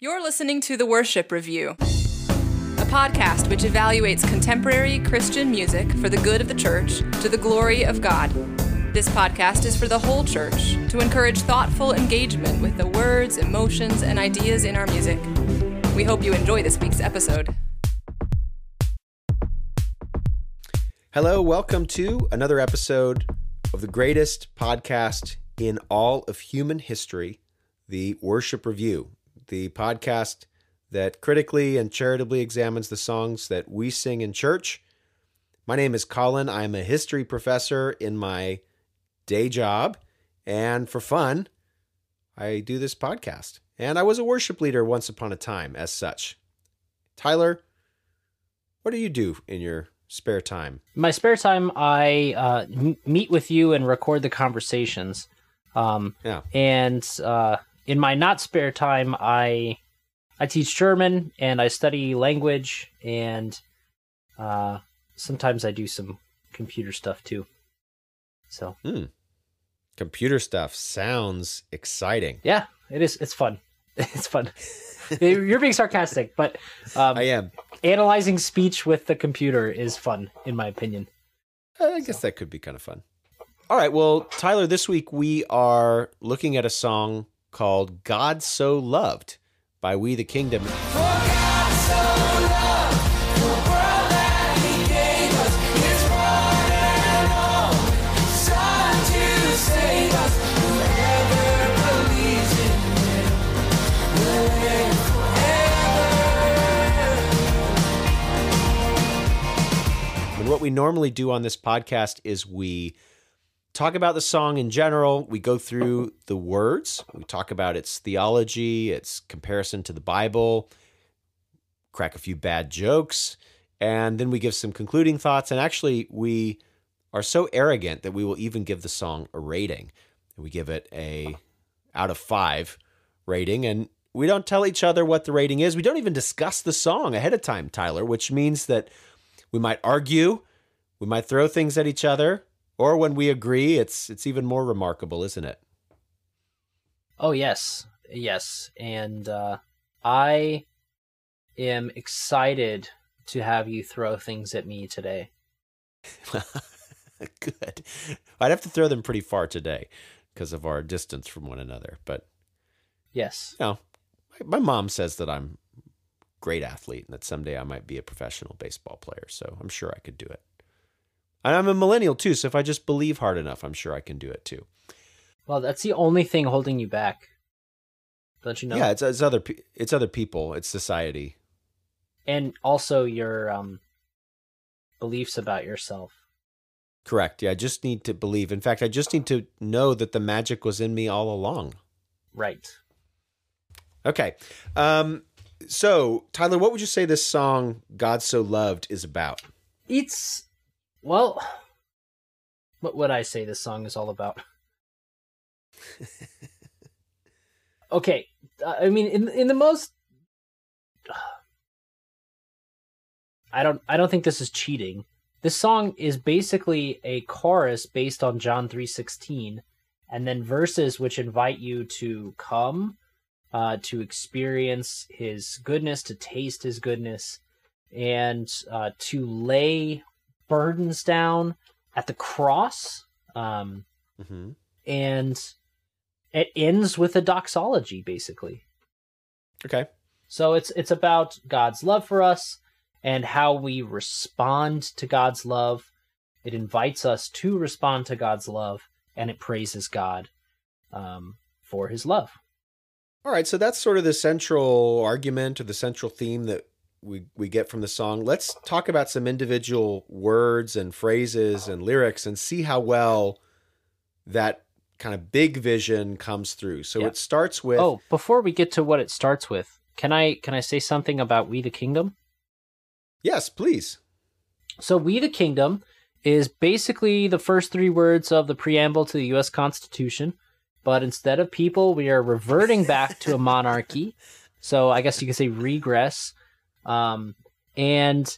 You're listening to The Worship Review, a podcast which evaluates contemporary Christian music for the good of the church to the glory of God. This podcast is for the whole church to encourage thoughtful engagement with the words, emotions, and ideas in our music. We hope you enjoy this week's episode. Hello, welcome to another episode of the greatest podcast in all of human history, the Worship Review, the podcast that critically and charitably examines the songs that we sing in church. My name is Colin. I'm a history professor in my day job, and for fun, I do this podcast. And I was a worship leader once upon a time, as such. Tyler, what do you do in your spare time? my spare time, I uh, m- meet with you and record the conversations. Um, Yeah. and uh, in my not spare time, I I teach German and I study language, and uh, sometimes I do some computer stuff too. So Hmm. Computer stuff sounds exciting. yeah, it is. It's fun. It's fun. You're being sarcastic, but um, I am. analyzing speech with the computer is fun, in my opinion. I guess that could be kind of fun. All right. Well, Tyler, this week we are looking at a song called God So Loved by We the Kingdom. And what we normally do on this podcast is we talk about the song in general. We go through the words. We talk about its theology, its comparison to the Bible, crack a few bad jokes, and then we give some concluding thoughts. And actually, we are so arrogant that we will even give the song a rating. We give it a out of five rating, and we don't tell each other what the rating is. We don't even discuss the song ahead of time, Tyler, which means that we might argue, we might throw things at each other, or when we agree, it's it's even more remarkable, isn't it? Oh yes, yes, and uh, I am excited to have you throw things at me today. Good. I'd have to throw them pretty far today because of our distance from one another. But Yes, you know, my my mom says that I'm great athlete and that someday I might be a professional baseball player. So I'm sure I could do it. And I'm a millennial too, so if I just believe hard enough, I'm sure I can do it too. well, that's the only thing holding you back. Don't you know? Yeah, it's, it's other it's other people, it's society. and also your um, beliefs about yourself. Correct. Yeah, I just need to believe. In fact, I just need to know that the magic was in me all along. Right. Okay. Um, so, Tyler, what would you say this song, God So Loved, is about? It's well, what would I say this song is all about? okay, uh, I mean, in in the most, I don't I don't think this is cheating. This song is basically a chorus based on John three sixteen, and then verses which invite you to come, uh, to experience His goodness, to taste His goodness, and uh, to lay burdens down at the cross. Um, hmm and it ends with a doxology, basically. Okay. So it's it's about God's love for us and how we respond to God's love. It invites us to respond to God's love, and it praises God um, for His love. All right. So that's sort of the central argument or the central theme that we, we get from the song. Let's talk about some individual words and phrases and lyrics and see how well that kind of big vision comes through. So Yeah. it starts with. Oh, before we get to what it starts with, can I can I say something about We the Kingdom? yes, please. So, We the Kingdom is basically the first three words of the preamble to the U.S. Constitution, but instead of people, we are reverting back to a monarchy. So, I guess you could say regress. Um, and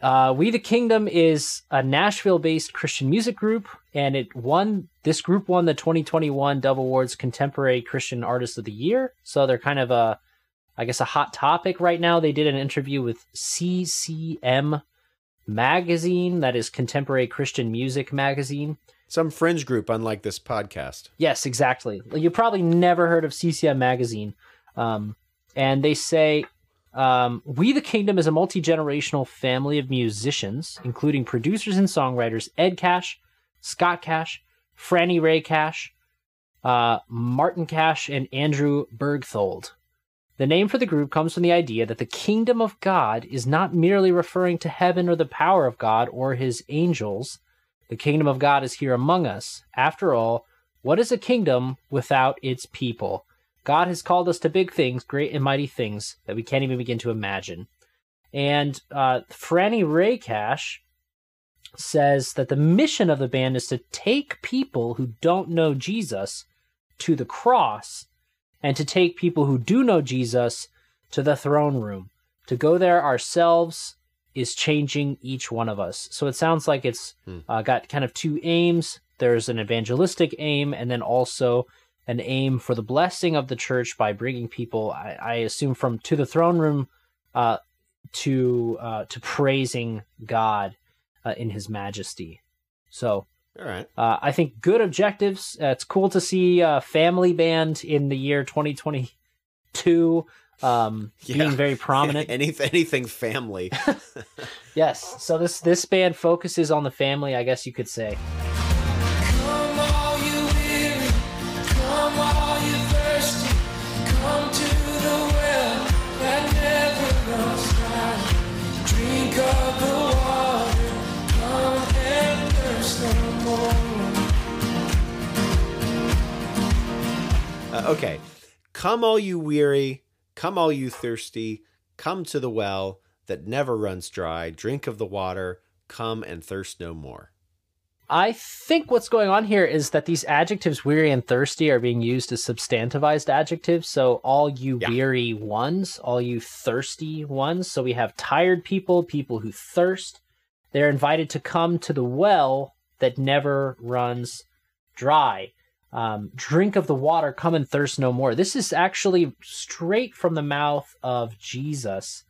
uh, We the Kingdom is a Nashville-based Christian music group, and it won. This group won the 2021 Dove Awards Contemporary Christian Artist of the Year. So they're kind of a I guess, a hot topic right now. They did an interview with CCM magazine, that is Contemporary Christian Music magazine. Some fringe group, unlike this podcast. Yes, exactly. You probably never heard of CCM magazine. Um, and they say, um, We the Kingdom is a multi generational family of musicians, including producers and songwriters Ed Cash, Scott Cash, Franni Rae Cash, uh, Martin Cash, and Andrew Bergthold. The name for the group comes from the idea that the kingdom of God is not merely referring to heaven or the power of God or his angels. The kingdom of God is here among us. After all, what is a kingdom without its people? God has called us to big things, great and mighty things that we can't even begin to imagine. And uh, Franni Rae Cash says that the mission of the band is to take people who don't know Jesus to the cross and to take people who do know Jesus to the throne room. To go there ourselves is changing each one of us. So it sounds like it's hmm. uh, got kind of two aims. There's an evangelistic aim, and then also an aim for the blessing of the church by bringing people, I, I assume, from to the throne room uh, to uh, to praising God uh, in His majesty. So all right. Uh, I think good objectives. Uh, it's cool to see a family band in the year 2022 um, yeah. being very prominent. anything, anything family. yes. So this this band focuses on the family, I guess you could say. Okay. Come, all you weary, come, all you thirsty, come to the well that never runs dry, drink of the water, come and thirst no more. I think what's going on here is that these adjectives, weary and thirsty, are being used as substantivized adjectives. So, all you yeah. weary ones, all you thirsty ones. So, we have tired people, people who thirst. They're invited to come to the well that never runs dry um, drink of the water, come and thirst no more. This is actually straight from the mouth of Jesus.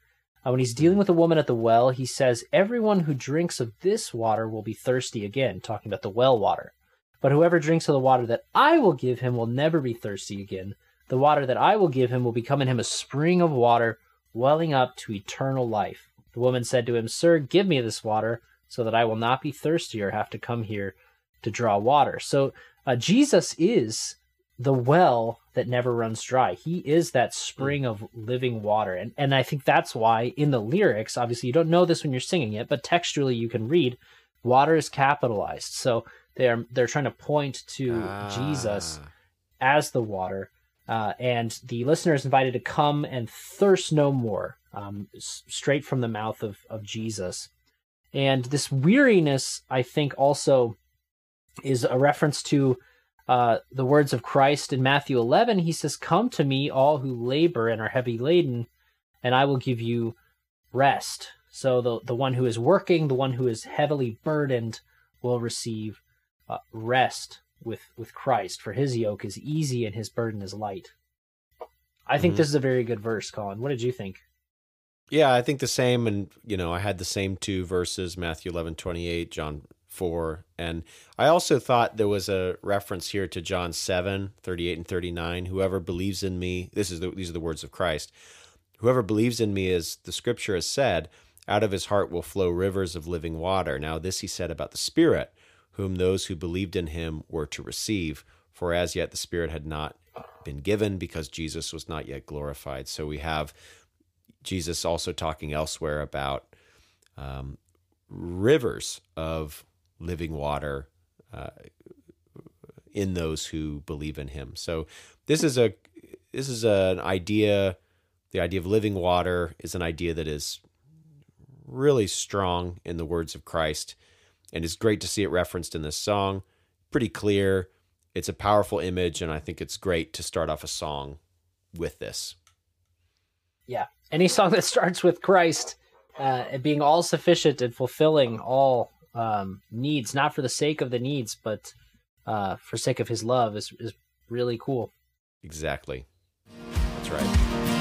Uh, when he's dealing with a woman at the well, he says, Everyone who drinks of this water will be thirsty again, talking about the well water. But whoever drinks of the water that I will give him will never be thirsty again. The water that I will give him will become in him a spring of water, welling up to eternal life. The woman said to him, Sir, give me this water, so that I will not be thirsty or have to come here to draw water. So uh, Jesus is the well that never runs dry. He is that spring of living water. And and I think that's why in the lyrics, obviously you don't know this when you're singing it, but textually you can read water is capitalized. So they're they're trying to point to ah. Jesus as the water. Uh, and the listener is invited to come and thirst no more, um, s- straight from the mouth of, of Jesus. And this weariness, I think, also is a reference to uh, the words of Christ in Matthew 11. He says, Come to me, all who labor and are heavy laden, and I will give you rest. So the, the one who is working, the one who is heavily burdened, will receive uh, rest with, with Christ, for his yoke is easy and his burden is light. I think mm-hmm. this is a very good verse, Colin. What did you think? Yeah, I think the same. And, you know, I had the same two verses Matthew 11, 28, John And I also thought there was a reference here to John 7, 38 and 39. Whoever believes in me, this is the, these are the words of Christ. Whoever believes in me, as the scripture has said, out of his heart will flow rivers of living water. Now, this he said about the Spirit, whom those who believed in him were to receive. For as yet the Spirit had not been given because Jesus was not yet glorified. So we have Jesus also talking elsewhere about um, rivers of living water uh, in those who believe in him. So this is a this is an idea. The idea of living water is an idea that is really strong in the words of Christ, and it's great to see it referenced in this song. Pretty clear. It's a powerful image, and I think it's great to start off a song with this. Yeah, any song that starts with Christ uh, being all sufficient and fulfilling all um, needs, not for the sake of the needs, but uh, for sake of his love, is is really cool. Exactly. That's right.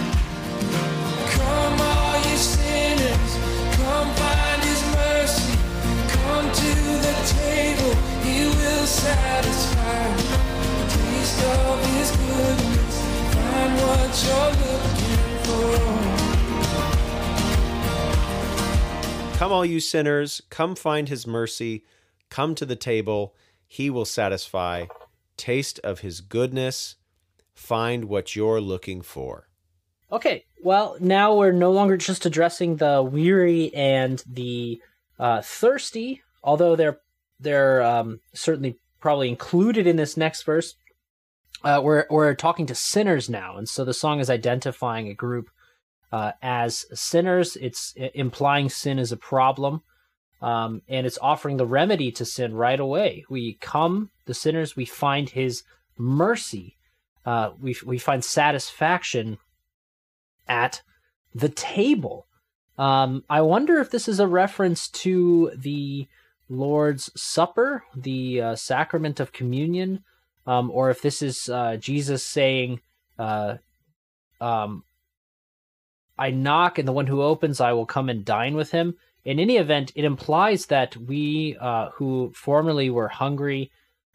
Come, all you sinners, come find his mercy. Come to the table, he will satisfy. Taste of his goodness. Find what you're looking for. Okay, well, now we're no longer just addressing the weary and the uh, thirsty, although they're they're um, certainly probably included in this next verse. Uh, we're we're talking to sinners now, and so the song is identifying a group uh, as sinners. It's implying sin is a problem, um, and it's offering the remedy to sin right away. We come, the sinners, we find His mercy. Uh, we we find satisfaction at the table. Um, I wonder if this is a reference to the Lord's Supper, the uh, sacrament of communion, um, or if this is uh, Jesus saying, uh, um, I knock, and the one who opens, I will come and dine with him. In any event, it implies that we uh, who formerly were hungry,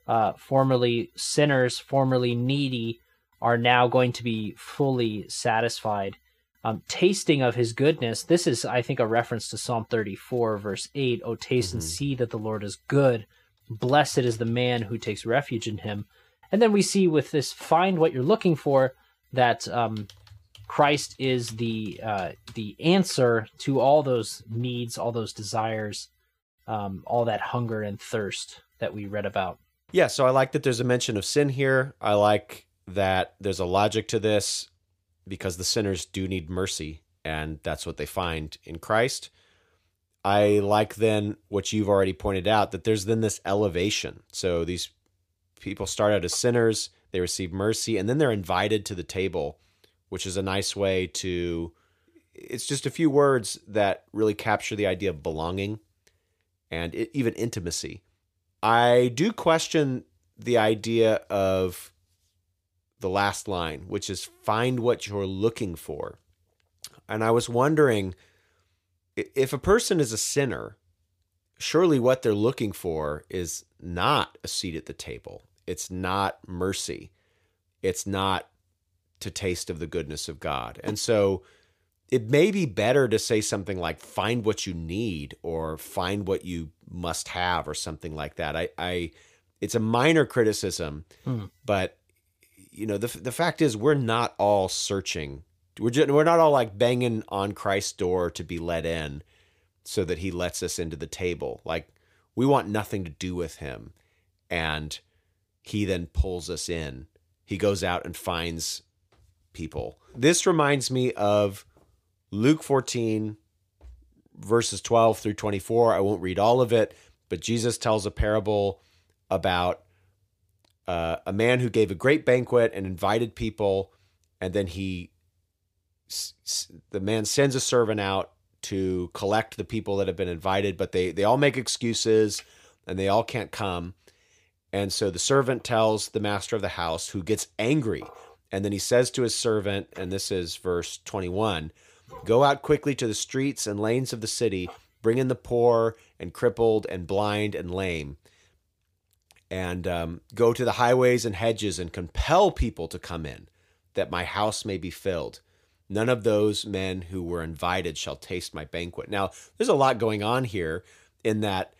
uh, formerly sinners, formerly needy, are now going to be fully satisfied. Um, tasting of his goodness. This is, I think, a reference to Psalm 34, verse 8. Oh, taste mm-hmm. and see that the Lord is good. Blessed is the man who takes refuge in him. And then we see with this, find what you're looking for, that um, Christ is the uh, the answer to all those needs, all those desires, um, all that hunger and thirst that we read about. Yeah, so I like that there's a mention of sin here. I like that there's a logic to this because the sinners do need mercy, and that's what they find in Christ. I like then what you've already pointed out that there's then this elevation. So these people start out as sinners, they receive mercy, and then they're invited to the table which is a nice way to it's just a few words that really capture the idea of belonging and it, even intimacy. I do question the idea of the last line, which is find what you're looking for. And I was wondering if a person is a sinner, surely what they're looking for is not a seat at the table. It's not mercy. It's not to taste of the goodness of God. And so it may be better to say something like find what you need or find what you must have or something like that. I, I it's a minor criticism, hmm. but you know, the the fact is we're not all searching. We're just, we're not all like banging on Christ's door to be let in so that he lets us into the table. Like we want nothing to do with him and he then pulls us in. He goes out and finds people. This reminds me of Luke 14, verses 12 through 24. I won't read all of it, but Jesus tells a parable about uh, a man who gave a great banquet and invited people, and then he, the man sends a servant out to collect the people that have been invited, but they they all make excuses and they all can't come. And so the servant tells the master of the house, who gets angry and then he says to his servant, and this is verse 21 Go out quickly to the streets and lanes of the city, bring in the poor and crippled and blind and lame, and um, go to the highways and hedges and compel people to come in, that my house may be filled. None of those men who were invited shall taste my banquet. Now, there's a lot going on here in that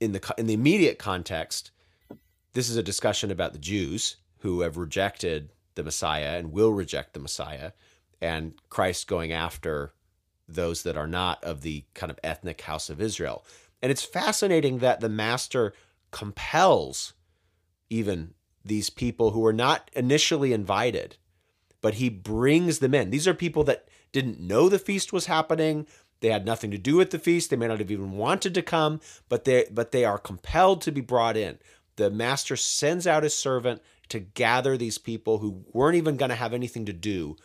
in the in the immediate context, this is a discussion about the Jews who have rejected the Messiah and will reject the Messiah, and Christ going after those that are not of the kind of ethnic house of Israel. And it's fascinating that the master compels even these people who were not initially invited, but he brings them in. These are people that didn't know the feast was happening. They had nothing to do with the feast. They may not have even wanted to come, but they but they are compelled to be brought in. The master sends out his servant to gather these people who weren't even going to have anything to do,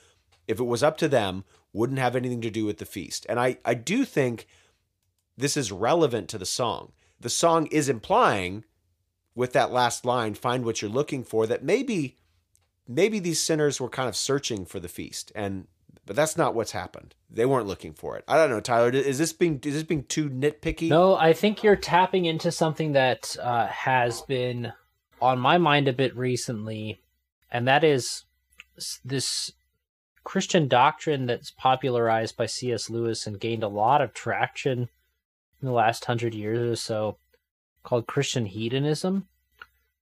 if it was up to them, wouldn't have anything to do with the feast. And I, I do think this is relevant to the song. The song is implying with that last line, find what you're looking for, that maybe maybe these sinners were kind of searching for the feast and but that's not what's happened. They weren't looking for it. I don't know, Tyler. Is this being is this being too nitpicky? No, I think you're tapping into something that uh, has been on my mind a bit recently, and that is this Christian doctrine that's popularized by C.S. Lewis and gained a lot of traction in the last hundred years or so, called Christian hedonism,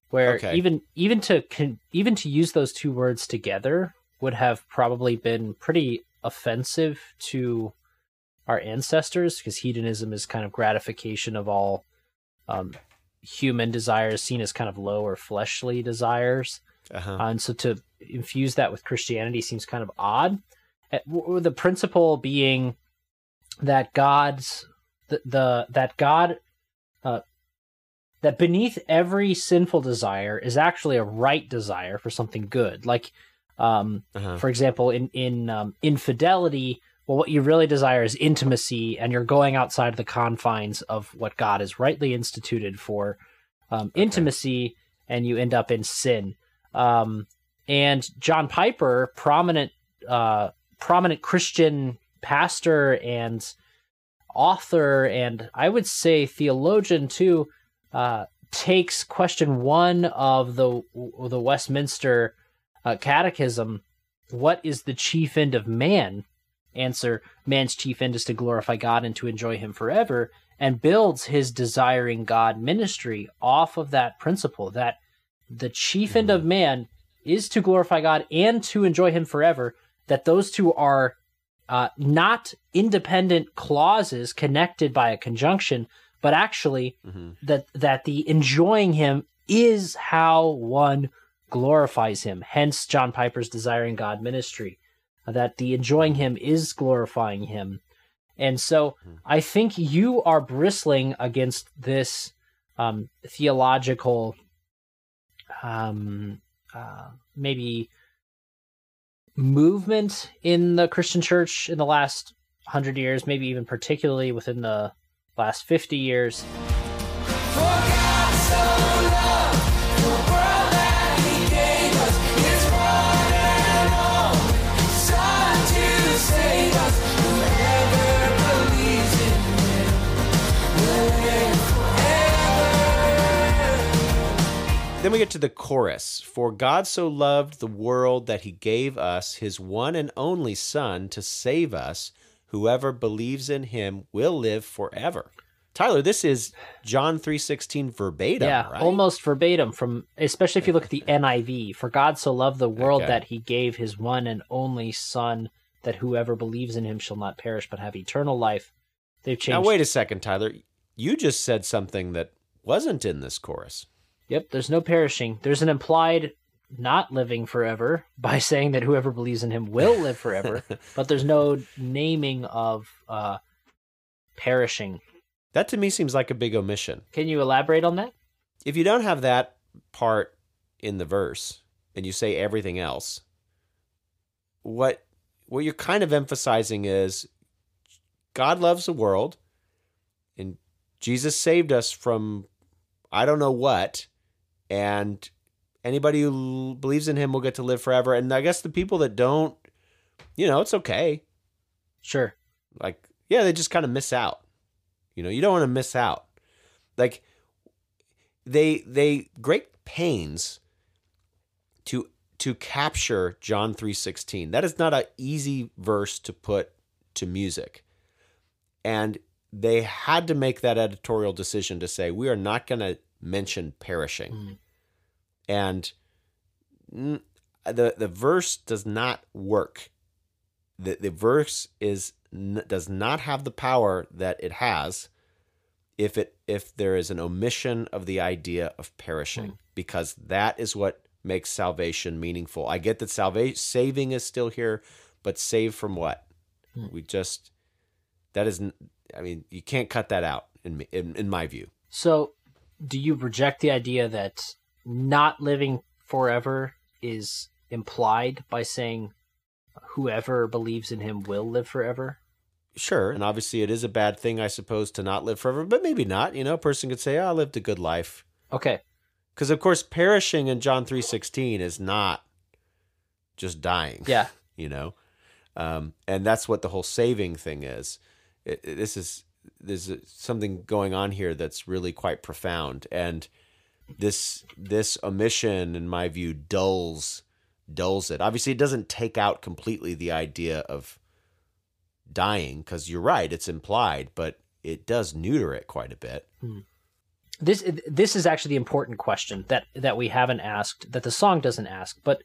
where Okay. even even to even to use those two words together would have probably been pretty offensive to our ancestors because hedonism is kind of gratification of all um, human desires seen as kind of low or fleshly desires Uh-huh. uh, and so to infuse that with Christianity seems kind of odd. W- The principle being that God's the, the that God uh, that beneath every sinful desire is actually a right desire for something good. Like, um, Uh-huh. for example, in in um, infidelity, well, what you really desire is intimacy, and you're going outside the confines of what God has rightly instituted for um, intimacy, and you end up in sin. Um, and John Piper, prominent uh, prominent Christian pastor and author, and I would say theologian too, uh, takes question one of the the Westminster uh, Catechism: "What is the chief end of man?" Answer: Man's chief end is to glorify God and to enjoy Him forever, and builds his desiring God ministry off of that principle that the chief end of man is to glorify God and to enjoy Him forever. That those two are uh, not independent clauses connected by a conjunction, but actually Mhm. that that the enjoying Him is how one glorifies Him. Hence, John Piper's desiring God ministry, that the enjoying Him is glorifying Him. And so, I think you are bristling against this um, theological, um, uh, maybe movement in the Christian church in the last hundred years, maybe even particularly within the last 50 years. Then we get to the chorus. For God so loved the world that he gave us his one and only Son to save us. Whoever believes in him will live forever. Tyler, this is John 3.16 verbatim, yeah, right? almost verbatim from, especially if you look at the NIV. For God so loved the world Okay. that he gave his one and only Son, that whoever believes in him shall not perish but have eternal life. They've changed. Now, wait a second, Tyler. You just said something that wasn't in this chorus. Yep, there's no perishing. There's an implied not living forever by saying that whoever believes in him will live forever, but there's no naming of uh, perishing. That to me seems like a big omission. Can you elaborate on that? If you don't have that part in the verse and you say everything else, what what you're kind of emphasizing is God loves the world and Jesus saved us from I don't know what and anybody who believes in him will get to live forever and I guess the people that don't you know, it's okay. Sure. Like, yeah, they just kind of miss out. You know, you don't want to miss out. Like, they they great pains to to capture John three sixteen. That is not an easy verse to put to music, and they had to make that editorial decision to say we are not going to mention perishing, Mm. and mm, the the verse does not work the the verse is does not have the power that it has if it if there is an omission of the idea of perishing because that is what makes salvation meaningful. I get that salvation saving is still here, but save from what? Hmm. We just that isn't. I mean, you can't cut that out in me, in, in my view. So, do you reject the idea that not living forever is implied by saying whoever believes in him will live forever? Sure, and obviously it is a bad thing, I suppose, to not live forever, but maybe not. You know, a person could say, oh, "I lived a good life." Okay. because of course perishing in john 3.16 is not just dying Yeah. you know um, and that's what the whole saving thing is it, it- this is there's something going on here that's really quite profound and this this omission in my view dulls dulls it. Obviously, it doesn't take out completely the idea of dying because you're right, it's implied, but it does neuter it quite a bit. Hmm. This this is actually the important question that that we haven't asked that the song doesn't ask, but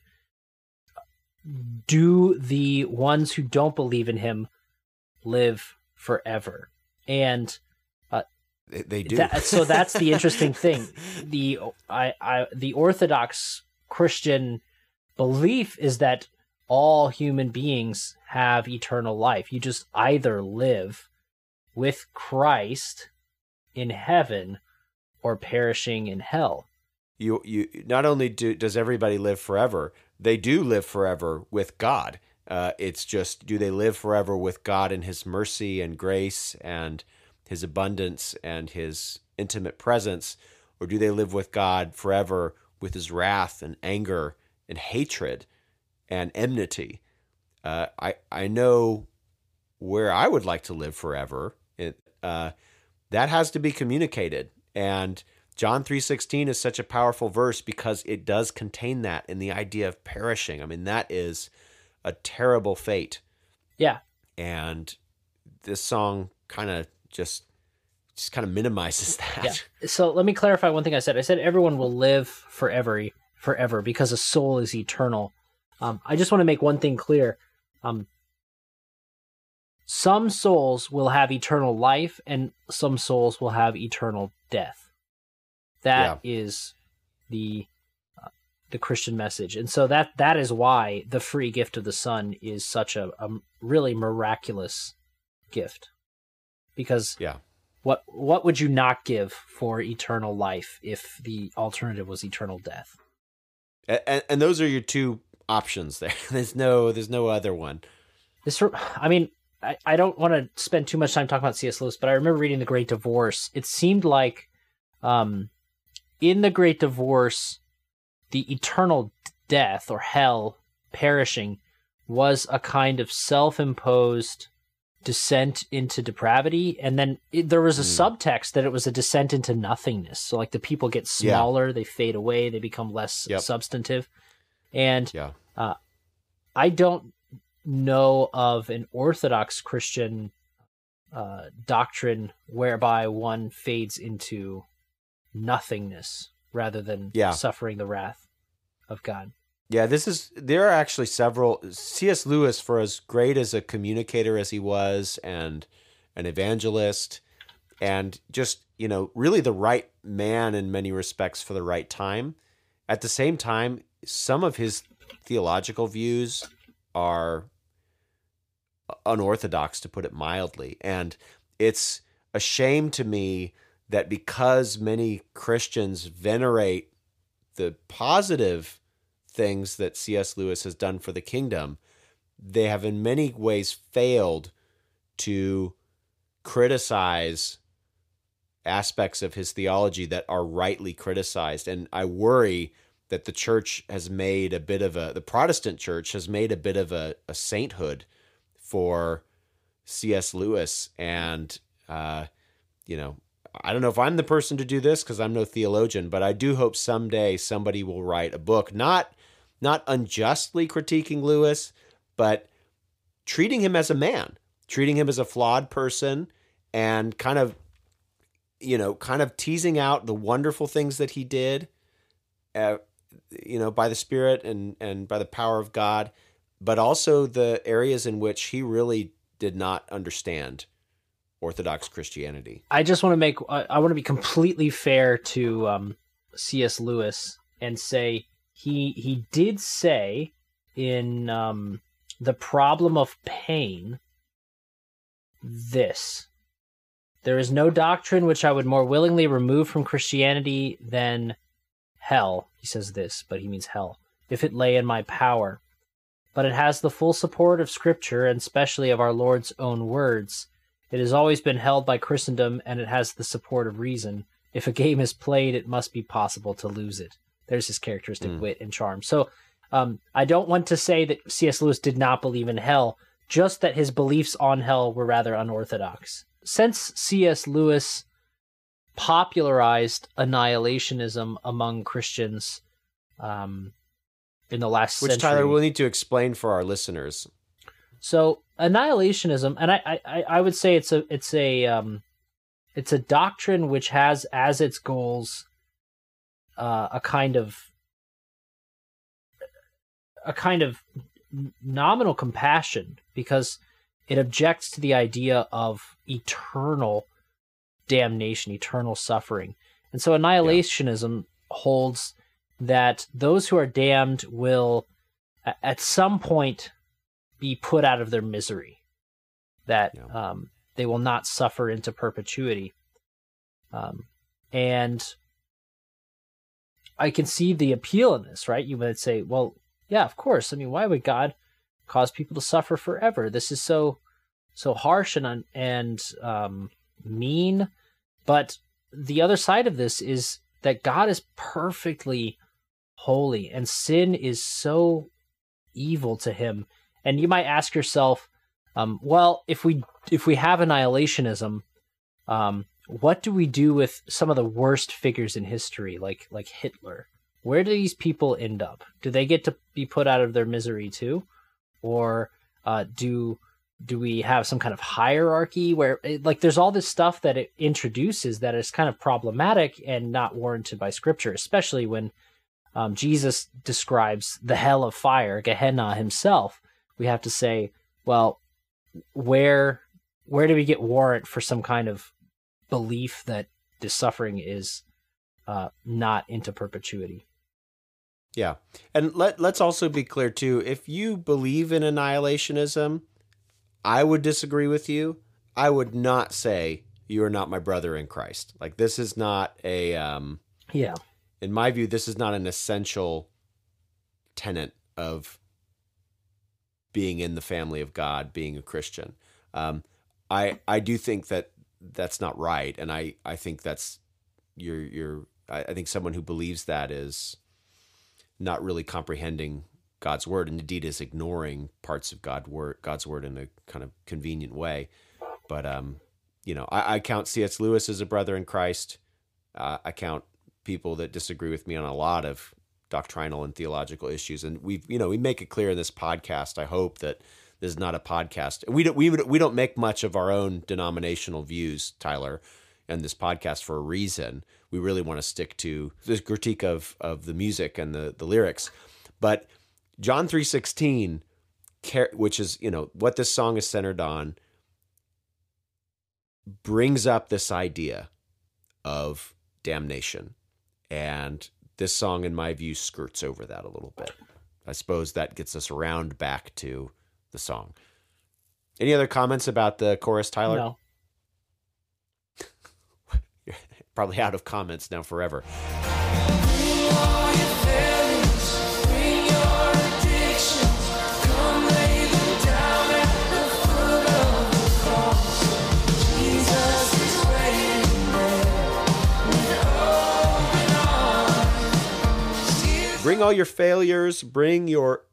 do the ones who don't believe in him live forever? And uh, They, they do. That, so that's the interesting thing. The I, I the Orthodox Christian belief is that all human beings have eternal life. You just either live with Christ in heaven or perishing in hell. you you not only do does everybody live forever, they do live forever with God. Uh, it's just do they live forever with God and His mercy and grace and His abundance and His intimate presence, or do they live with God forever with His wrath and anger and hatred and enmity? Uh, I I know where I would like to live forever. It, uh, that has to be communicated, and John 3:16 is such a powerful verse because it does contain that in the idea of perishing. I mean, that is a terrible fate. Yeah. And this song kind of just just kind of minimizes that. Yeah. So let me clarify one thing I said. I said everyone will live forever, forever because a soul is eternal. Um, I just want to make one thing clear. Um, some souls will have eternal life, and some souls will have eternal death. That is the the Christian message, and so that that is why the free gift of the Son is such a, a really miraculous gift, because Yeah. what what would you not give for eternal life if the alternative was eternal death? And, and those are your two options there. There's no there's no other one. This, I mean, I, I don't want to spend too much time talking about C.S. Lewis, but I remember reading The Great Divorce. It seemed like, um, in The Great Divorce, the eternal death or hell, perishing, was a kind of self-imposed descent into depravity, and then it, there was a Hmm. subtext that it was a descent into nothingness. So, like the people get Yeah. smaller, they fade away, they become less Yep. substantive, and Yeah. I don't know of an Orthodox Christian uh, doctrine whereby one fades into nothingness rather than Yeah. suffering the wrath of God. Yeah, this is there are actually several C.S. Lewis for as great as a communicator as he was and an evangelist and just, you know, really the right man in many respects for the right time. At the same time, some of his theological views are unorthodox to put it mildly and it's a shame to me that because many Christians venerate the positive things that C.S. Lewis has done for the kingdom, they have in many ways failed to criticize aspects of his theology that are rightly criticized. And I worry that the church has made a bit of a, the Protestant church has made a bit of a, a sainthood for C.S. Lewis. And, uh, you know, I don't know if I'm the person to do this because I'm no theologian, but I do hope someday somebody will write a book, not not unjustly critiquing Lewis, but treating him as a man, treating him as a flawed person, and kind of, you know, kind of teasing out the wonderful things that he did, uh, you know, by the Spirit and and by the power of God, but also the areas in which he really did not understand Orthodox Christianity. I just want to make I, want to be completely fair to um, C.S. Lewis and say he he did say in um, the problem of pain this there is no doctrine which I would more willingly remove from Christianity than hell. He says this, but he means hell. If it lay in my power, but it has the full support of Scripture and especially of our Lord's own words. It has always been held by Christendom, and it has the support of reason. If a game is played, it must be possible to lose it. There's his characteristic Mm. wit and charm. So, um, I don't want to say that C.S. Lewis did not believe in hell, just that his beliefs on hell were rather unorthodox. Since C.S. Lewis popularized annihilationism among Christians, um, in the last Which century. Tyler will need to explain for our listeners. So annihilationism, and I, I, I would say it's a it's a um, it's a doctrine which has as its goals uh, a kind of a kind of nominal compassion because it objects to the idea of eternal damnation, eternal suffering. And so annihilationism holds that those who are damned will at some point be put out of their misery, that Yeah. um, they will not suffer into perpetuity. Um, and I can see the appeal in this, right? You might say, well, yeah, of course. I mean, why would God cause people to suffer forever? This is so so harsh and and um, mean. But the other side of this is that God is perfectly holy, and sin is so evil to Him. And you might ask yourself, um, well, if we if we have annihilationism, um, what do we do with some of the worst figures in history, like like Hitler? Where do these people end up? Do they get to be put out of their misery too, or uh, do do we have some kind of hierarchy where it, like there's all this stuff that it introduces that is kind of problematic and not warranted by scripture especially when um, jesus describes the hell of fire gehenna himself we have to say well where where do we get warrant for some kind of belief that this suffering is uh, not into perpetuity Yeah. And let let's also be clear too, if you believe in annihilationism, I would disagree with you. I would not say you are not my brother in Christ. Like this is not a um yeah in my view this is not an essential tenet of being in the family of God, being a Christian. Um I I do think that that's not right and I I think that's you're you're I, think someone who believes that is not really comprehending God's word, and indeed is ignoring parts of God word, God's word in a kind of convenient way. But um, you know, I, I count C.S. Lewis as a brother in Christ. Uh, I count people that disagree with me on a lot of doctrinal and theological issues, and we, you know, we make it clear in this podcast. I hope that this is not a podcast. We don't we we don't make much of our own denominational views, Tyler, in this podcast for a reason. We really want to stick to this critique of of the music and the the lyrics, but John three sixteen, which is you know what this song is centered on, brings up this idea of damnation, and this song, in my view, skirts over that a little bit. I suppose that gets us around back to the song. Any other comments about the chorus, Tyler? no Probably out of comments now forever. Bring all your failures, bring your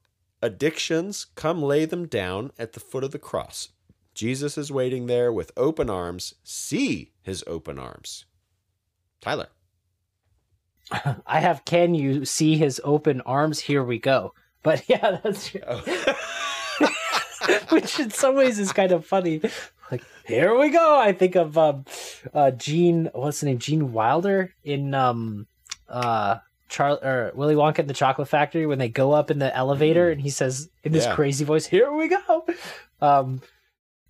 addictions, come lay them down at the foot of the cross. Jesus is waiting there with open arms. See his open arms. Tyler. I have can you see his open arms? Here we go. But yeah, that's true. which in some ways is kind of funny. Like here we go. I think of um, uh, Gene. What's the name? Gene Wilder in um, uh, Charlie or Willy Wonka in the Chocolate Factory when they go up in the elevator and he says in this Yeah. crazy voice, "Here we go." Um,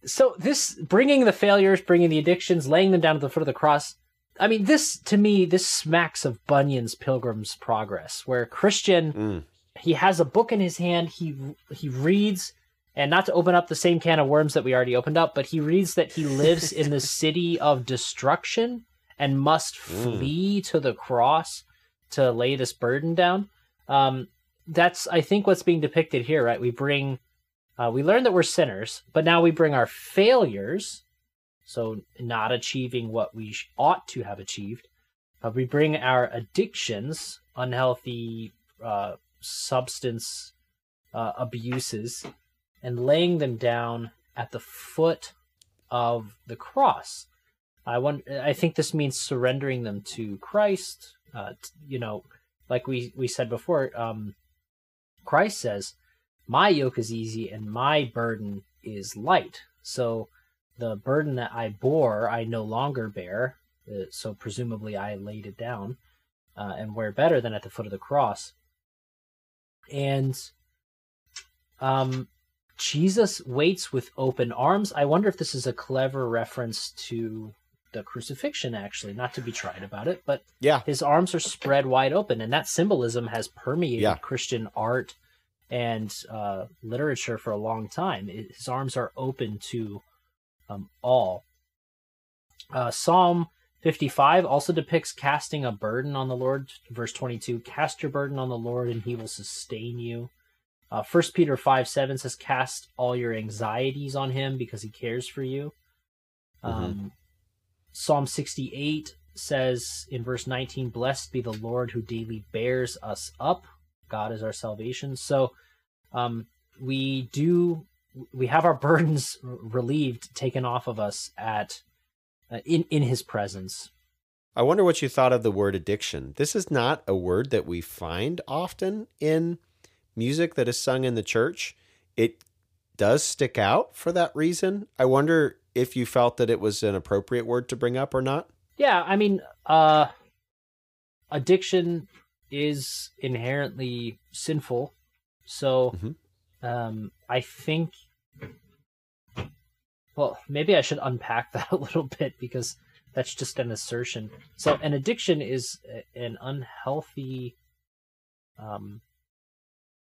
so this bringing the failures, bringing the addictions, laying them down at the foot of the cross. I mean, this to me, this smacks of Bunyan's Pilgrim's Progress, where Christian Mm. he has a book in his hand. He he reads, and not to open up the same can of worms that we already opened up, but he reads that he lives in the city of destruction and must flee to the cross to lay this burden down. Um, that's I think what's being depicted here, right? We bring, uh, we learn that we're sinners, but now we bring our failures, so not achieving what we ought to have achieved. Uh, we bring our addictions, unhealthy uh, substance uh, abuses, and laying them down at the foot of the cross. I want. I think this means surrendering them to Christ. Uh, you know, like we we said before, um, Christ says, My yoke is easy and my burden is light. So the burden that I bore, I no longer bear. Uh, so presumably I laid it down uh, and where better than at the foot of the cross. And um, Jesus waits with open arms. I wonder if this is a clever reference to the crucifixion, actually, not to be tried about it, but Yeah. his arms are spread wide open, and that symbolism has permeated Yeah. Christian art and uh, literature for a long time. His arms are open to um, all. Uh, Psalm 55 also depicts casting a burden on the Lord. Verse 22 Cast your burden on the Lord, and he will sustain you. Uh, 1 Peter 5 7 says, Cast all your anxieties on him because he cares for you. Um, Psalm 68 says in verse 19, Blessed be the Lord who daily bears us up. God is our salvation. So um, we do, we have our burdens relieved, taken off of us at uh, in in His presence. I wonder what you thought of the word addiction. This is not a word that we find often in music that is sung in the church. It does stick out for that reason. I wonder if you felt that it was an appropriate word to bring up or not. Yeah, I mean, uh, addiction is inherently sinful. So, Mhm. um, I think, well, maybe I should unpack that a little bit because that's just an assertion. So, an addiction is an unhealthy, um,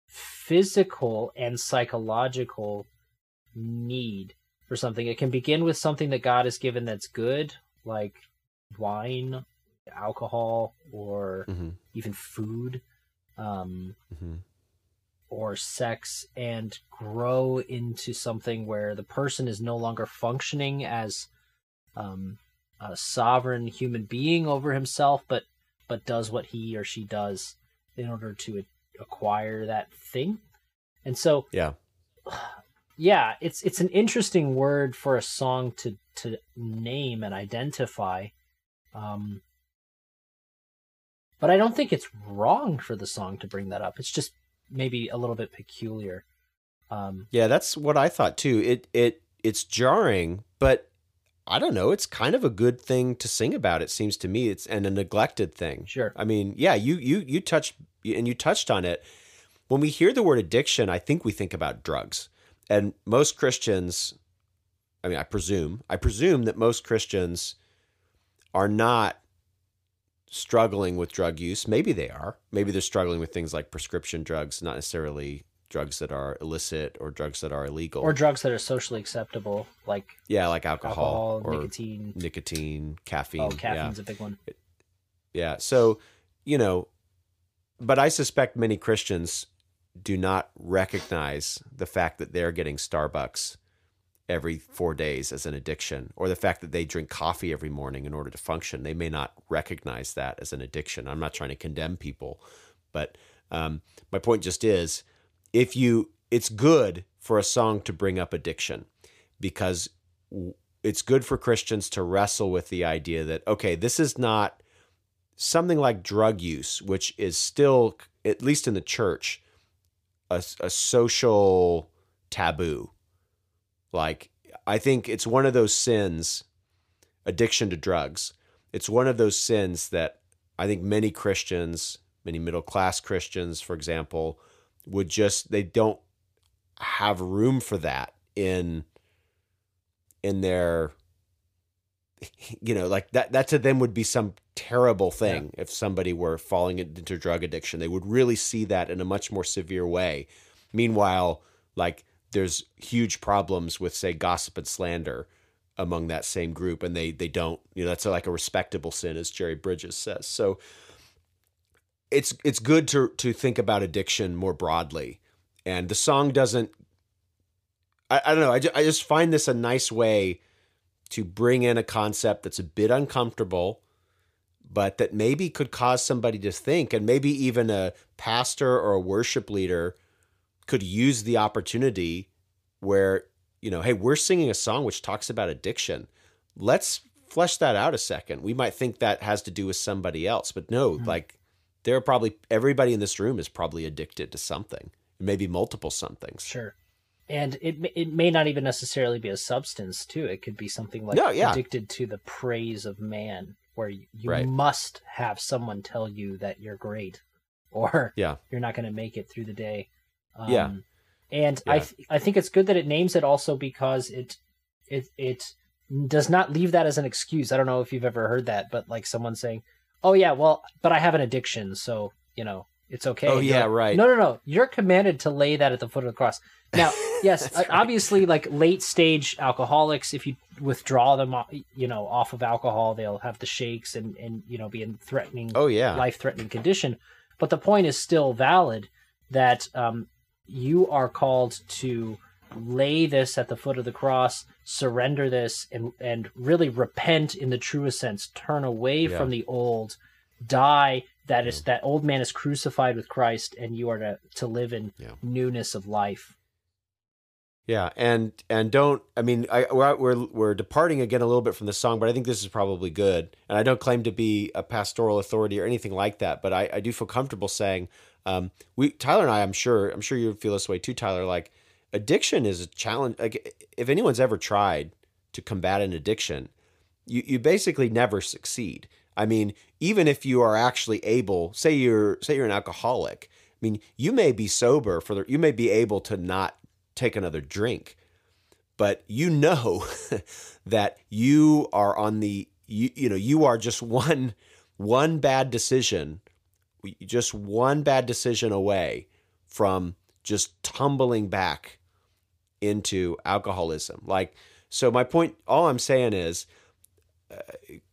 physical and psychological need for something. It can begin with something that God has given that's good, like wine, alcohol, or Mm-hmm. even food, um, Mm-hmm. or sex, and grow into something where the person is no longer functioning as um, a sovereign human being over himself, but but does what he or she does in order to acquire that thing. And so, Yeah. Yeah, it's it's an interesting word for a song to to name and identify. Um, but I don't think it's wrong for the song to bring that up. It's just maybe a little bit peculiar. Um, Yeah, that's what I thought too. It it it's jarring, but I don't know. It's kind of a good thing to sing about. It seems to me. It's and a neglected thing. Sure. I mean, yeah, you you you touched and you touched on it. When we hear the word addiction, I think we think about drugs. And most Christians, I mean, I presume, I presume that most Christians are not struggling with drug use. Maybe they are. Maybe they're struggling with things like prescription drugs, not necessarily drugs that are illicit or drugs that are illegal. or drugs that are socially acceptable, like yeah, like alcohol, alcohol, or nicotine. nicotine, caffeine. Oh, yeah. caffeine's a big one. Yeah. So, you know, but I suspect many Christians do not recognize the fact that they're getting Starbucks every four days as an addiction, or the fact that they drink coffee every morning in order to function. They may not recognize that as an addiction. I'm not trying to condemn people, but um, my point just is if you, it's good for a song to bring up addiction because it's good for Christians to wrestle with the idea that, okay, this is not something like drug use, which is still, at least in the church, a, a social taboo. Like, I think it's one of those sins, addiction to drugs. It's one of those sins that I think many Christians, many middle class Christians, for example, would just, they don't have room for that in in their you know like that that to them would be some terrible thing if somebody were falling into drug addiction. They would really see that in a much more severe way. Meanwhile like there's huge problems with say gossip and slander among that same group and they they don't you know that's like a respectable sin as Jerry Bridges says. So it's it's good to to think about addiction more broadly. And the song doesn't I, I don't know I, ju- I just find this a nice way to bring in a concept that's a bit uncomfortable but that maybe could cause somebody to think and maybe even a pastor or a worship leader could use the opportunity where you know hey we're singing a song which talks about addiction let's flesh that out a second we might think that has to do with somebody else but no hmm. like there are probably everybody in this room is probably addicted to something maybe multiple somethings. Sure. And it it may not even necessarily be a substance too. It could be something like No, yeah. addicted to the praise of man, where you, you Right. must have someone tell you that you're great, or Yeah. you're not going to make it through the day. Um, Yeah. And I th- I think it's good that it names it also because it it it does not leave that as an excuse. I don't know if you've ever heard that, but like someone saying, "Oh yeah, well, but I have an addiction, so you know it's okay." Oh, yeah, like, right. No, no, no. You're commanded to lay that at the foot of the cross. Now, yes, uh, right. obviously, like late stage alcoholics, if you withdraw them, you know, off of alcohol, they'll have the shakes and and you know be in threatening Oh yeah. life threatening condition. But the point is still valid that um, you are called to lay this at the foot of the cross, surrender this, and and really repent in the truest sense. Turn away Yeah. from the old, die. That is that old man is crucified with Christ, and you are to to live in Yeah. newness of life. Yeah, and and don't. I mean, I, we're we're we're departing again a little bit from the song, but I think this is probably good. And I don't claim to be a pastoral authority or anything like that, but I, I do feel comfortable saying, um, we Tyler and I, I'm sure, I'm sure you feel this way too, Tyler. Like addiction is a challenge. Like if anyone's ever tried to combat an addiction, you you basically never succeed. I mean, even if you are actually able, say you're say you're an alcoholic. I mean, you may be sober for the, you may be able to not take another drink, but you know that you are on the you you know you are just one one bad decision, just one bad decision away from just tumbling back into alcoholism. Like so, my point. All I'm saying is uh,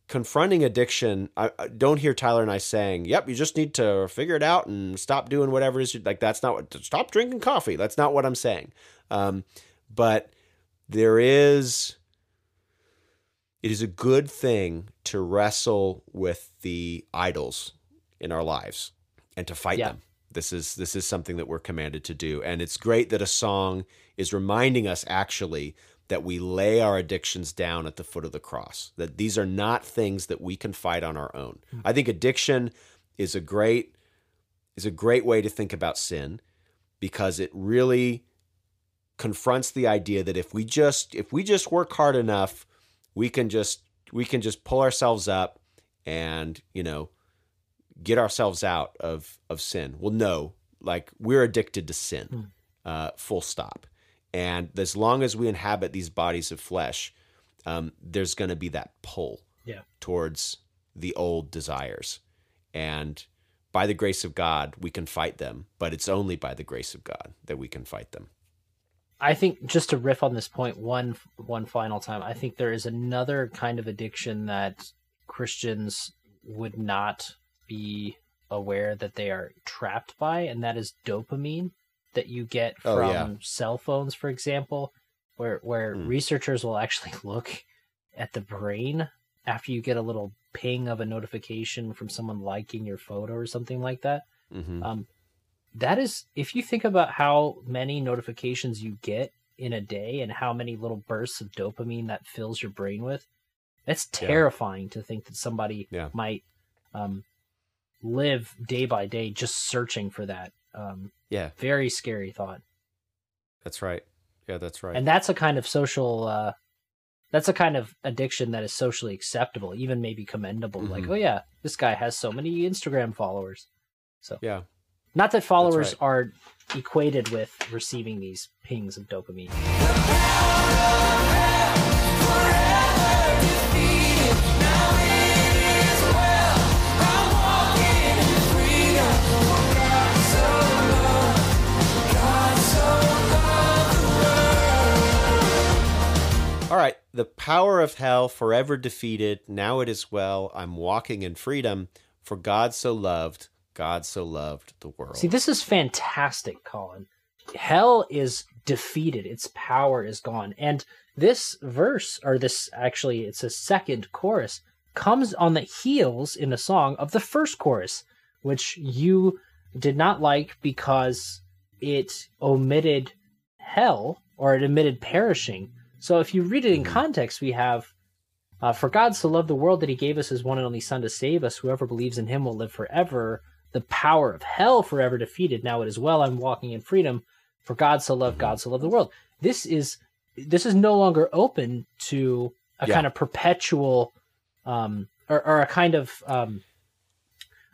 confronting addiction I, I don't hear tyler and i saying yep you just need to figure it out and stop doing whatever it is you- like that's not what stop drinking coffee. That's not what i'm saying. Um, but there is it is a good thing to wrestle with the idols in our lives and to fight Yeah. them. This is this is something that we're commanded to do. And it's great that a song is reminding us actually that we lay our addictions down at the foot of the cross that these are not things that we can fight on our own. I think addiction is a great is a great way to think about sin because it really confronts the idea that if we just if we just work hard enough we can just we can just pull ourselves up and you know get ourselves out of of sin. Well no like we're addicted to sin. Uh, full stop and as long as we inhabit these bodies of flesh um, there's going to be that pull Yeah. towards the old desires. And by the grace of god we can fight them but it's only by the grace of god that we can fight them. I think just to riff on this point one one final time, I think there is another kind of addiction that Christians would not be aware that they are trapped by, and that is dopamine that you get Oh, from yeah. cell phones, for example, where where Hmm. researchers will actually look at the brain after you get a little ping of a notification from someone liking your photo or something like that. hmm Um, that is, if you think about how many notifications you get in a day and how many little bursts of dopamine that fills your brain with, that's Yeah. terrifying to think that somebody Yeah. might um, live day by day just searching for that. Um, yeah very scary thought. that's right yeah that's right And that's a kind of social. Uh, that's a kind of addiction that is socially acceptable, even maybe commendable. Like, Mhm. oh yeah, this guy has so many Instagram followers. So yeah Not that followers right. are equated with receiving these pings of dopamine. All right. The power of hell forever defeated. Now it is well. I'm walking in freedom. For God so loved, God so loved the world. See, this is fantastic, Colin. Hell is defeated, its power is gone. And this verse, or this actually, it's a second chorus, comes on the heels in the song of the first chorus, which you did not like because it omitted hell or it omitted perishing. So if you read it in Mhm. context, we have uh, For God so loved the world that he gave us his one and only Son to save us. Whoever believes in him will live forever. the power of hell forever defeated. Now it is well. I'm walking in freedom. For God so loved, God so loved the world. This is this is no longer open to a Yeah. kind of perpetual, um, or, or a kind of um,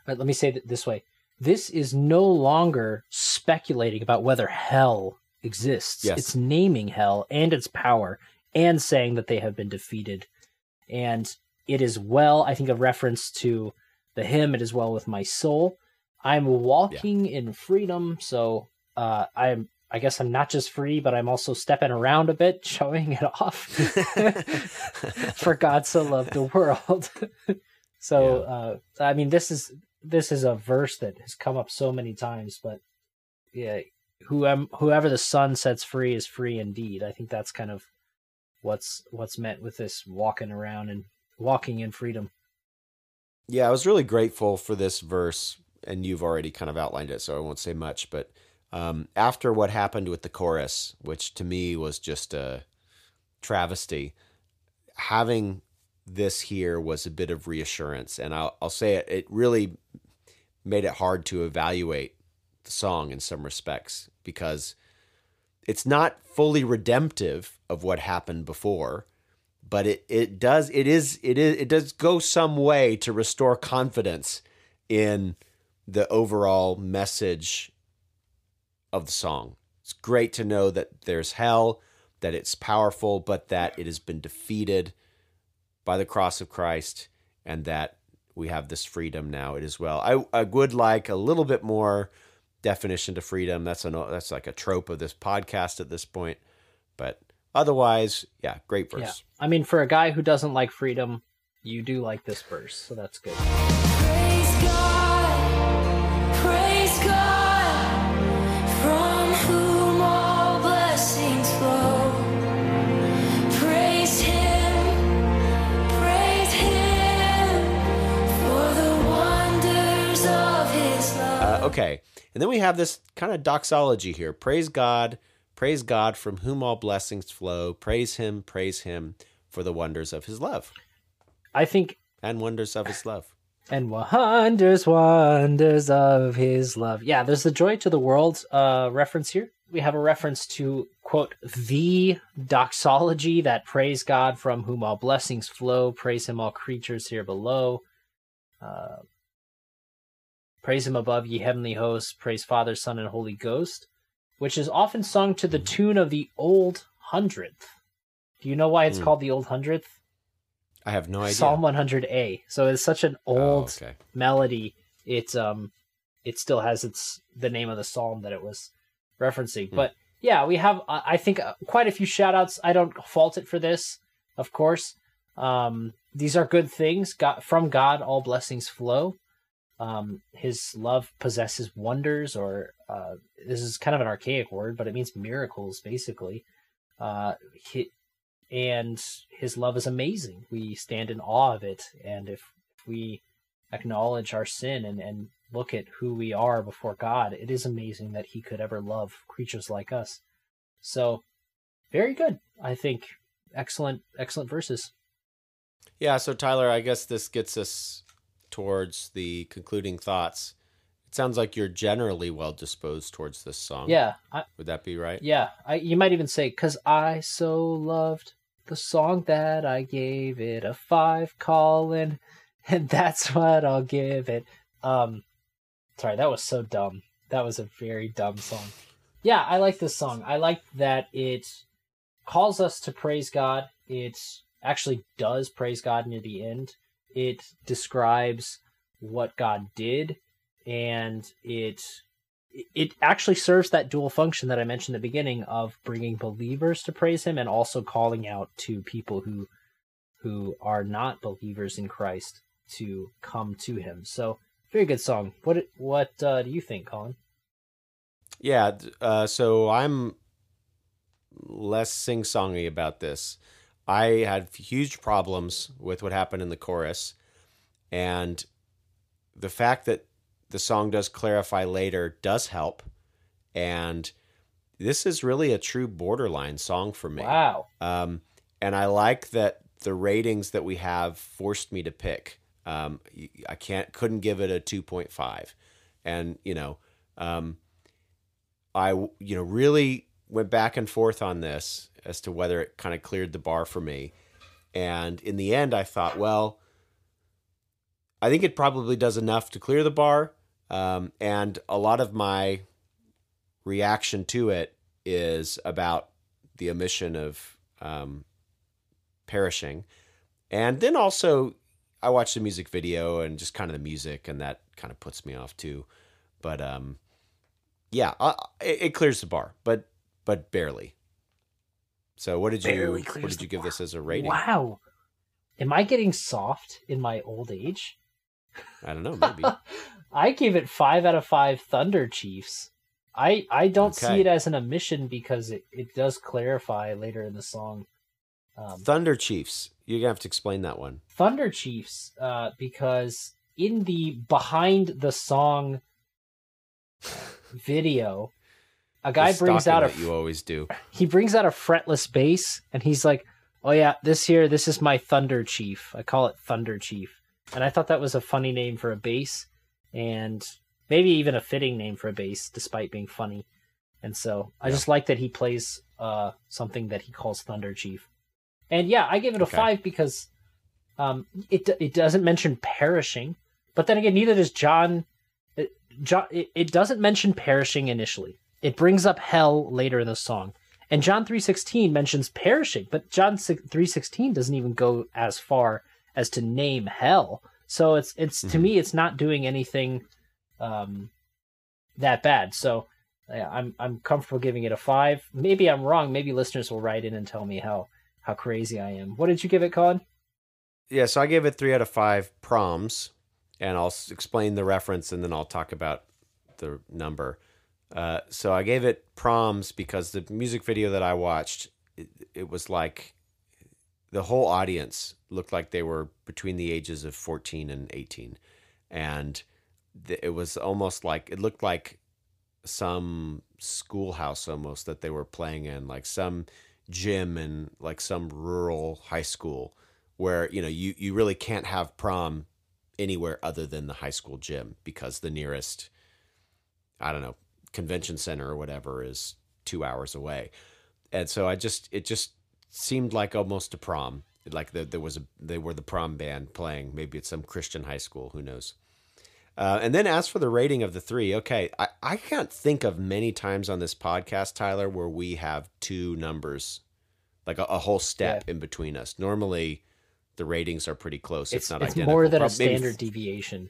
uh, let me say it this way: this is no longer speculating about whether hell exists. Yes. It's naming hell and its power and saying that they have been defeated. And it is well, I think, a reference to the hymn, It is Well with My Soul. I'm walking in freedom, so uh, I'm. I guess I'm not just free, but I'm also stepping around a bit, showing it off. For God so loved the world. so, uh, I mean, this is this is a verse that has come up so many times, but yeah, whoever whoever the Son sets free is free indeed. I think that's kind of what's what's meant with this walking around and walking in freedom. Yeah, I was really grateful for this verse, and you've already kind of outlined it, so I won't say much. But um, after what happened with the chorus, which to me was just a travesty, having this here was a bit of reassurance. And I'll, I'll say it, it really made it hard to evaluate the song in some respects because it's not fully redemptive of what happened before but it, it does it is it is it does go some way to restore confidence in the overall message of the song. It's great to know that there's hell, that it's powerful, but that it has been defeated by the cross of Christ, and that we have this freedom now it is well. I, I would like a little bit more definition to freedom. That's an that's like a trope of this podcast at this point, but otherwise, yeah, great verse. Yeah. I mean, for a guy who doesn't like freedom, you do like this verse, so that's good. Praise God, praise God, from whom all blessings flow. Praise Him, praise Him, for the wonders of His love. Uh, okay. And then we have this kind of doxology here. Praise God, praise God from whom all blessings flow. Praise him, praise him for the wonders of his love I think and wonders of his love. and wonders, wonders of his love. Yeah, there's the joy to the world uh, reference here. We have a reference to quote the doxology that praise God from whom all blessings flow, praise him all creatures here below. Uh, praise him above ye heavenly hosts, praise Father, Son, and Holy Ghost, which is often sung to the tune of the old hundredth. Do you know why it's Hmm. called the old hundredth? I have no idea. Psalm 100a. So it's such an Oh, old okay. melody. It um, it still has its the name of the psalm that it was referencing. Hmm. But yeah, we have uh, I think uh, quite a few shout outs. I don't fault it for this, of course. Um, these are good things. God, from God, all blessings flow. Um, his love possesses wonders, or uh, this is kind of an archaic word, but it means miracles, basically. Uh, he, and his love is amazing. We stand in awe of it, and if, if we acknowledge our sin and, and look at who we are before God, it is amazing that he could ever love creatures like us. So, very good. I think excellent, excellent verses. Yeah, so Tyler, I guess this gets us towards the concluding thoughts. It sounds like you're generally well disposed towards this song. Yeah, I, Would that be right? yeah. I, you might even say, "Cause I so loved the song that I gave it a five, Colin, and that's what I'll give it." Um, sorry, that was so dumb. That was a very dumb song. Yeah, I like this song. I like that it calls us to praise God. It actually does praise God near the end. It describes what God did, and it it actually serves that dual function that I mentioned at the beginning of bringing believers to praise Him and also calling out to people who who are not believers in Christ to come to Him. So very good song. What what uh, do you think, Colin? Yeah, uh, so I'm less sing songy about this. I had huge problems with what happened in the chorus, and the fact that the song does clarify later does help. And this is really a true borderline song for me. Wow. Um, and I like that the ratings that we have forced me to pick. Um, I can't couldn't give it a two point five and you know, um, I you know really went back and forth on this as to whether it kind of cleared the bar for me, and in the end, I thought, well, I think it probably does enough to clear the bar, um, and a lot of my reaction to it is about the omission of um, perishing. And then also, I watched the music video and just kind of the music, and that kind of puts me off too. But um, yeah, I, it, it clears the bar, but but barely. So what did you what did you give this as a rating? Wow. Am I getting soft in my old age? I don't know, maybe. I gave it five out of five Thunder Chiefs. I I don't Okay. see it as an omission because it, it does clarify later in the song. Um, Thunder Chiefs. You're gonna have to explain that one. Thunder Chiefs, uh, because in the behind the song video, a guy brings out a you always do. he brings out a fretless bass and he's like, "Oh yeah, this here, this is my Thunder Chief. I call it Thunder Chief." And I thought that was a funny name for a bass, and maybe even a fitting name for a bass, despite being funny. And so I Yeah. just like that he plays uh, something that he calls Thunder Chief. And yeah, I gave it a Okay. five because um, it it doesn't mention perishing, but then again, neither does John. It, John, it, it doesn't mention perishing initially. It brings up hell later in the song. And John 3:16 mentions perishing, but John 3:16 doesn't even go as far as to name hell. So it's it's to Mhm. me it's not doing anything um that bad. So yeah, I'm I'm comfortable giving it a 5. Maybe I'm wrong. Maybe listeners will write in and tell me how how crazy I am. What did you give it, Colin? Yeah, so I gave it three out of five proms, and I'll explain the reference, and then I'll talk about the number. Uh, so I gave it proms because the music video that I watched, it, it was like the whole audience looked like they were between the ages of 14 and 18, and th- it was almost like it looked like some schoolhouse almost that they were playing in, like some gym in like some rural high school where you know you you really can't have prom anywhere other than the high school gym because the nearest I don't know convention center or whatever is 2 hours away. And so I just it just seemed like almost a prom. Like the, there was a they were the prom band playing. Maybe it's some Christian high school, who knows. Uh, and then as for the rating of the three, okay, I, I can't think of many times on this podcast, Tyler, where we have two numbers, like a, a whole step in between us. Normally, the ratings are pretty close. It's if not it's identical. more than a Prob- maybe standard deviation.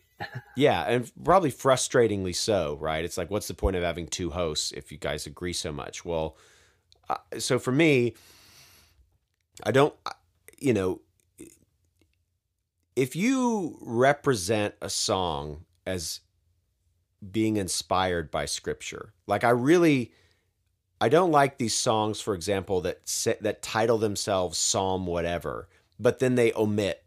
Yeah, and probably frustratingly so, right? It's like, what's the point of having two hosts if you guys agree so much? Well, uh, so for me, I don't, you know, if you represent a song as being inspired by scripture, like I really, I don't like these songs, for example, that that title themselves Psalm whatever, but then they omit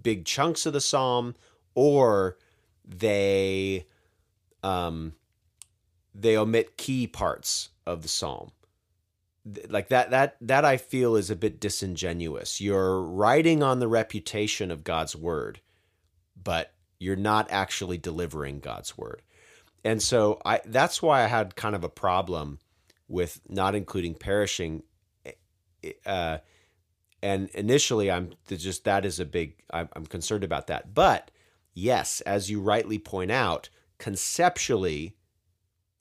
big chunks of the psalm or they um they omit key parts of the psalm. Like that that that I feel is a bit disingenuous. You're writing on the reputation of God's word but you're not actually delivering God's word. And so I that's why I had kind of a problem with not including perishing uh and initially i'm just that is a big I'm, I'm concerned about that. But yes as you rightly point out conceptually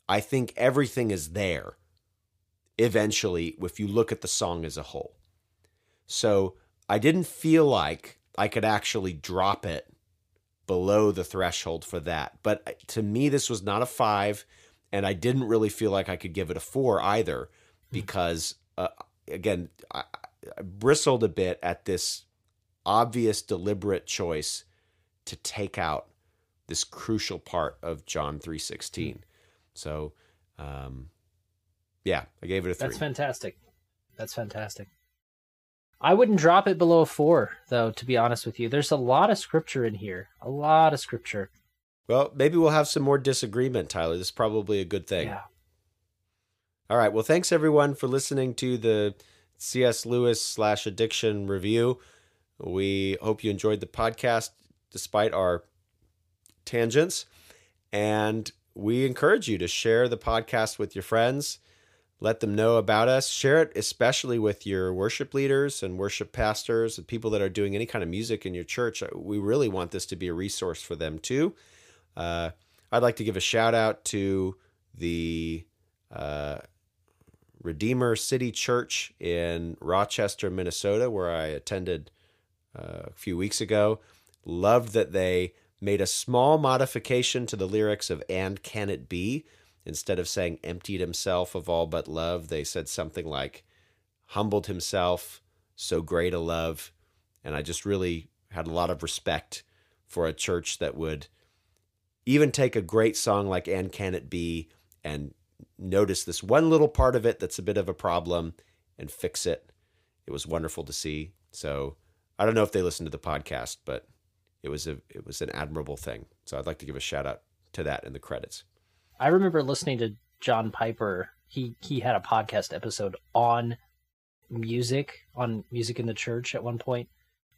i think everything is there eventually if you look at the song as a whole. So i didn't feel like i could actually drop it below the threshold for that. But uh, to me this was not a five and i didn't really feel like i could give it a four either because uh, again I, I bristled a bit at this obvious deliberate choice to take out this crucial part of John 3:16. So um yeah, I gave it a 3. That's fantastic. That's fantastic. I wouldn't drop it below a four, though. To be honest with you, there's a lot of scripture in here. A lot of scripture. well, maybe we'll have some more disagreement, Tyler. This is probably a good thing. Yeah. All right. Well, thanks everyone for listening to the C.S. Lewis slash addiction review. We hope you enjoyed the podcast despite our tangents. And we encourage you to share the podcast with your friends. Let them know about us. Share it especially with your worship leaders and worship pastors and people that are doing any kind of music in your church. We really want this to be a resource for them too. Uh, I'd like to give a shout out to the uh, Redeemer City Church in Rochester, Minnesota, where I attended uh, a few weeks ago. Loved that they made a small modification to the lyrics of And Can It Be? Instead of saying emptied himself of all but love, they said something like humbled himself, so great a love. And I just really had a lot of respect for a church that would even take a great song like And Can It Be and notice this one little part of it that's a bit of a problem and fix it. It was wonderful to see. So I don't know if they listened to the podcast, but it was a it was an admirable thing. So I'd like to give a shout out to that in the credits. I remember listening to John Piper. He he had a podcast episode on music, on music in the church at one point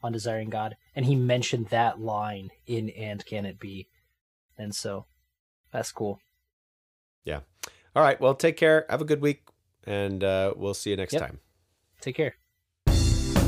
on Desiring God, and he mentioned that line in And Can It Be? And so that's cool. Yeah. All right. Well, take care. Have a good week, and uh, we'll see you next Yep. time. Take care.